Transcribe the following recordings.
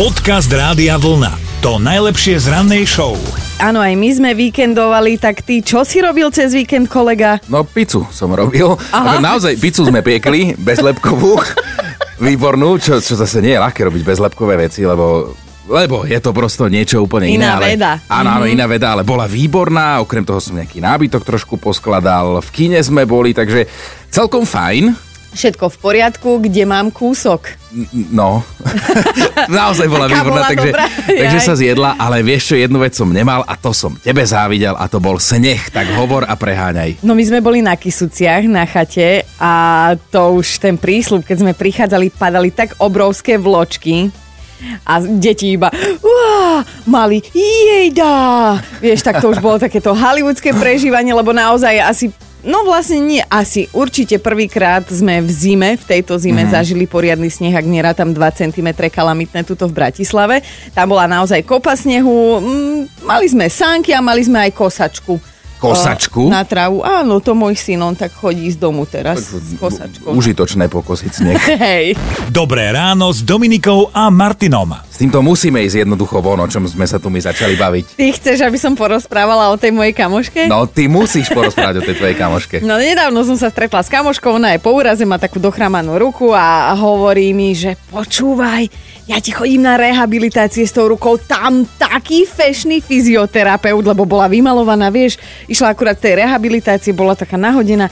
Podcast Rádia Vlna. To najlepšie z rannej show. Áno, aj my sme víkendovali, tak ty čo si robil cez víkend, kolega? No pizzu som robil. Aha. Ako Naozaj pizzu sme piekli, bezlepkovú. Výbornú, čo, čo zase nie je ľahké robiť bezlepkové veci, lebo lebo je to prosto niečo úplne iné. Iná ale, veda. Áno, áno, iná veda, ale bola výborná. Okrem toho som nejaký nábytok trošku poskladal. V kine sme boli, takže celkom fajn. Všetko v poriadku, kde mám kúsok. No, naozaj bola výborná, bola takže, dobrá, takže sa zjedla, ale vieš čo, jednu vec som nemal a to som tebe závidel a to bol sneh, tak hovor a preháňaj. No my sme boli na Kisuciach, na chate a to už ten prísľub, keď sme prichádzali, padali tak obrovské vločky, a deti iba, uá, mali, jejda. Vieš, tak to už bolo takéto hollywoodske prežívanie, lebo naozaj asi No vlastne nie, asi určite prvýkrát sme v zime, v tejto zime mm. zažili poriadny sneh, ak nerátam 2 cm kalamitné tuto v Bratislave. Tam bola naozaj kopa snehu, mm, mali sme sánky a mali sme aj kosačku. Kosačku? Na trávu. Áno, to môj syn, on tak chodí z domu teraz s kosačkou. Užitočné pokosiť sneh. Hej. Dobré ráno s Dominikou a Martinom. S týmto musíme ísť jednoducho von, o čom sme sa tu my začali baviť. Ty chceš, aby som porozprávala o tej mojej kamoške? No, ty musíš porozprávať o tej tvojej kamoške. No nedávno som sa stretla s kamoškou, ona je po úraze, má takú dochramanú ruku a hovorí mi, že počúvaj, ja ti chodím na rehabilitácie s tou rukou, tam taký fešný fyzioterapeut, lebo bola vymalovaná, vieš, išla akurát tej rehabilitácie, bola taká nahodená.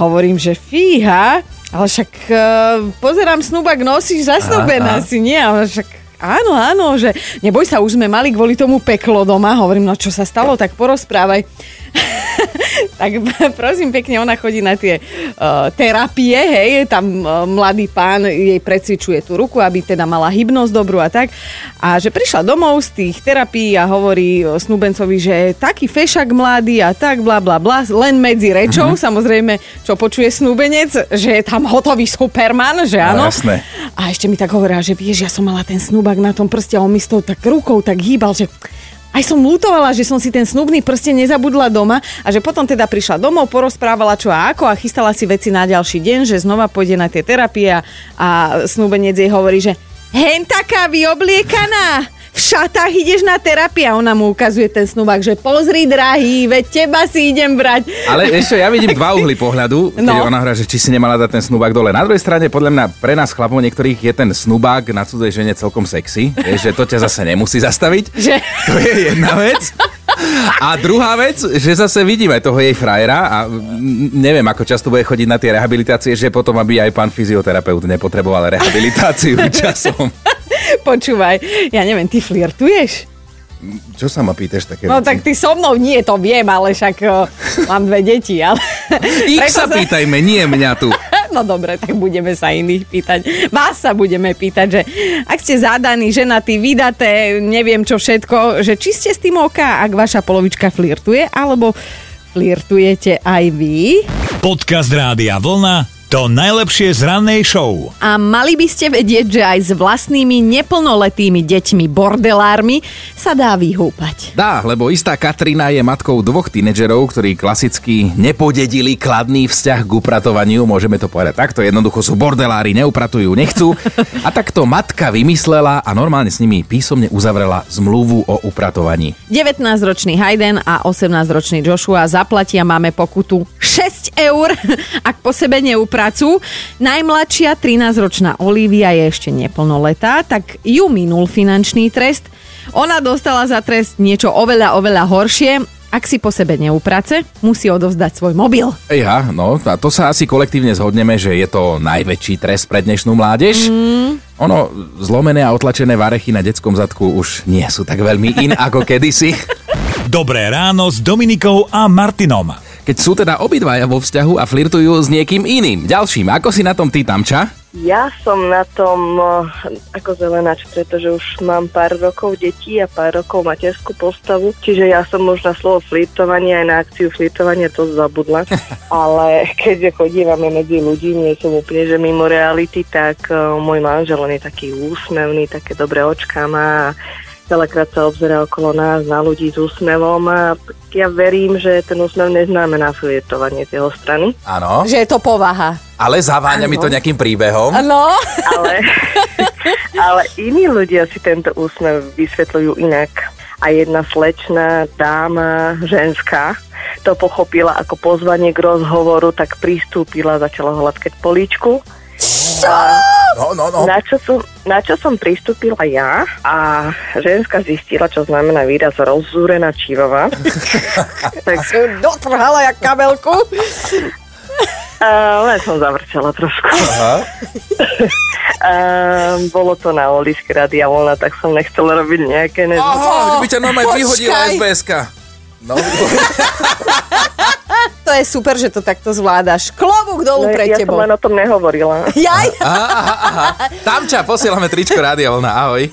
Hovorím, že fíha, ale však uh, pozerám, snubak nosíš zasnúbená si, nie? Ale však Áno, áno, že neboj sa, už sme mali kvôli tomu peklo doma. Hovorím, no čo sa stalo, tak porozprávaj. tak prosím pekne, ona chodí na tie uh, terapie, hej, tam uh, mladý pán jej precvičuje tú ruku, aby teda mala hybnosť dobrú a tak. A že prišla domov z tých terapií a hovorí uh, snúbencovi, že taký fešak mladý a tak, bla bla bla, len medzi rečou, uh-huh. samozrejme, čo počuje snúbenec, že je tam hotový superman, že áno. No, jasné. A ešte mi tak hovorila, že vieš, ja som mala ten snúbak na tom prste a on mi s tou tak rukou tak hýbal, že aj som lutovala, že som si ten snubný prste nezabudla doma a že potom teda prišla domov, porozprávala čo a ako a chystala si veci na ďalší deň, že znova pôjde na tie terapie a, a snúbenec jej hovorí, že hen taká vyobliekaná, v šatách ideš na terapie a ona mu ukazuje ten snubák, že pozri drahý, veď teba si idem brať. Ale ešte ja vidím dva uhly pohľadu, No. ona hovorí, že či si nemala dať ten snubák dole. Na druhej strane, podľa mňa, pre nás chlapov niektorých je ten snubák na cudzej žene celkom sexy. Vieš, že to ťa zase nemusí zastaviť. Že... To je jedna vec. A druhá vec, že zase vidíme toho jej frajera a neviem, ako často bude chodiť na tie rehabilitácie, že potom, aby aj pán fyzioterapeut nepotreboval rehabilitáciu časom. Počúvaj, ja neviem, ty flirtuješ? Čo sa ma pýtaš také No veci? tak ty so mnou nie, to viem, ale však uh, mám dve deti, ale... Ich Preto sa pýtajme, nie mňa tu. No dobre, tak budeme sa iných pýtať. Vás sa budeme pýtať, že ak ste zadaní, ženatí, vydaté, neviem čo všetko, že či ste s tým OK, ak vaša polovička flirtuje, alebo flirtujete aj vy. Podcast Rádia Vlna. To najlepšie z rannej show. A mali by ste vedieť, že aj s vlastnými neplnoletými deťmi bordelármi sa dá vyhúpať. Dá, lebo istá Katrina je matkou dvoch tínedžerov, ktorí klasicky nepodedili kladný vzťah k upratovaniu, môžeme to povedať takto, jednoducho sú bordelári, neupratujú, nechcú. A takto matka vymyslela a normálne s nimi písomne uzavrela zmluvu o upratovaní. 19-ročný Hayden a 18-ročný Joshua zaplatia máme pokutu 6 eur, ak po sebe neupracujú. Najmladšia 13-ročná Olivia je ešte neplnoletá, tak ju minul finančný trest. Ona dostala za trest niečo oveľa, oveľa horšie. Ak si po sebe neuprace, musí odovzdať svoj mobil. Ja, no, a to sa asi kolektívne zhodneme, že je to najväčší trest pre dnešnú mládež. Mm. Ono, zlomené a otlačené varechy na detskom zadku už nie sú tak veľmi in ako kedysi. Dobré ráno s Dominikou a Martinom. Keď sú teda obidvaja vo vzťahu a flirtujú s niekým iným. Ďalším, ako si na tom ty, Tamča? Ja som na tom eh, ako zelenač, pretože už mám pár rokov detí a pár rokov materskú postavu, čiže ja som už na slovo flirtovanie aj na akciu flirtovania to zabudla. Ale keďže chodívame medzi ľudí, nie som úplne že mimo reality, tak uh, môj manžel on je taký úsmevný, také dobré očká má veľakrát sa obzerá okolo nás na ľudí s úsmevom a ja verím, že ten úsmev neznamená flirtovanie z jeho strany. Áno. Že je to povaha. Ale zaváňa mi to nejakým príbehom. No, ale Ale iní ľudia si tento úsmev vysvetľujú inak. A jedna slečná dáma, ženská, to pochopila ako pozvanie k rozhovoru, tak pristúpila, začala hladkať políčku. No, no, no. Na čo, som, na čo som pristúpila ja a ženská zistila, čo znamená výraz rozzúrená čivova. tak Dotrhala jak kabelku. uh, len som zavrčala trošku. Aha. Uh, bolo to na Oliške Radia Volna, tak som nechcela robiť nejaké nezmysly. Aha, by ťa normálne vyhodila SBS-ka. No, To je super, že to takto zvládaš. Klobúk dolu No, pre ja tebou. som len o tom nehovorila. Jaj, aha, aha, aha. Tam ťa posielame tričko Rádia Vlna, ahoj.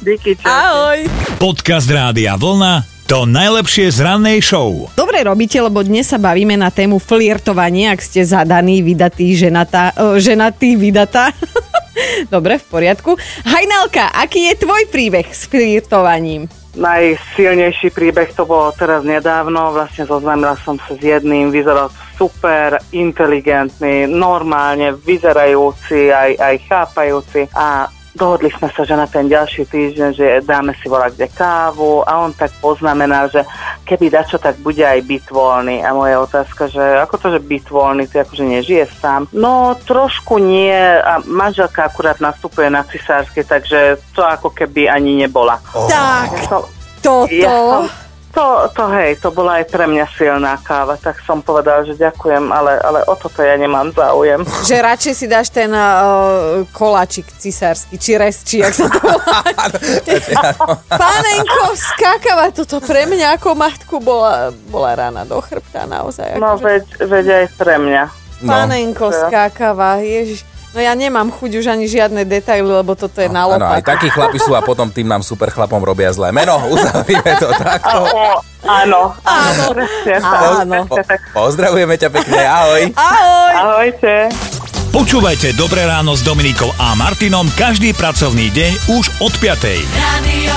Díky, čau. ahoj. Podcast Rádia Vlna to najlepšie z rannej show. Dobre robíte, lebo dnes sa bavíme na tému flirtovanie, ak ste zadaný, vydatý, ženatá, uh, ženatý, vydatá. Dobre, v poriadku. Hajnalka, aký je tvoj príbeh s flirtovaním? Najsilnejší príbeh to bolo teraz nedávno, vlastne zoznámila som sa s jedným, vyzeral super inteligentný, normálne vyzerajúci, aj, aj chápajúci. A dohodli sme sa, že na ten ďalší týždeň, že dáme si volať kde kávu a on tak poznamenal, že keby dačo, tak bude aj byt voľný. A moja otázka, že ako to, že byt voľný, ty akože nežiješ sám? No trošku nie a manželka akurát nastupuje na cisársky, takže to ako keby ani nebola. Tak, Ja som, toto. ja som, to, to hej, to bola aj pre mňa silná káva, tak som povedala, že ďakujem, ale, ale o toto ja nemám záujem. Že radšej si dáš ten uh, koláčik cisársky, či res, či jak sa to volá. Pánenko, skákava, toto pre mňa ako matku bola, bola rána do chrbta naozaj. No akože. veď, veď aj pre mňa. No. Pánenko, skákava, ježiš. No ja nemám chuť už ani žiadne detaily, lebo toto je na Áno, aj takí chlapi sú a potom tým nám super chlapom robia zlé. Meno, uzavrime to takto. Áno, áno. Áno. Pozdravujeme ťa pekne, ahoj. Ahoj! Ahojte. Počúvajte Dobré ráno s Dominikou a Martinom každý pracovný deň už od 5. Radio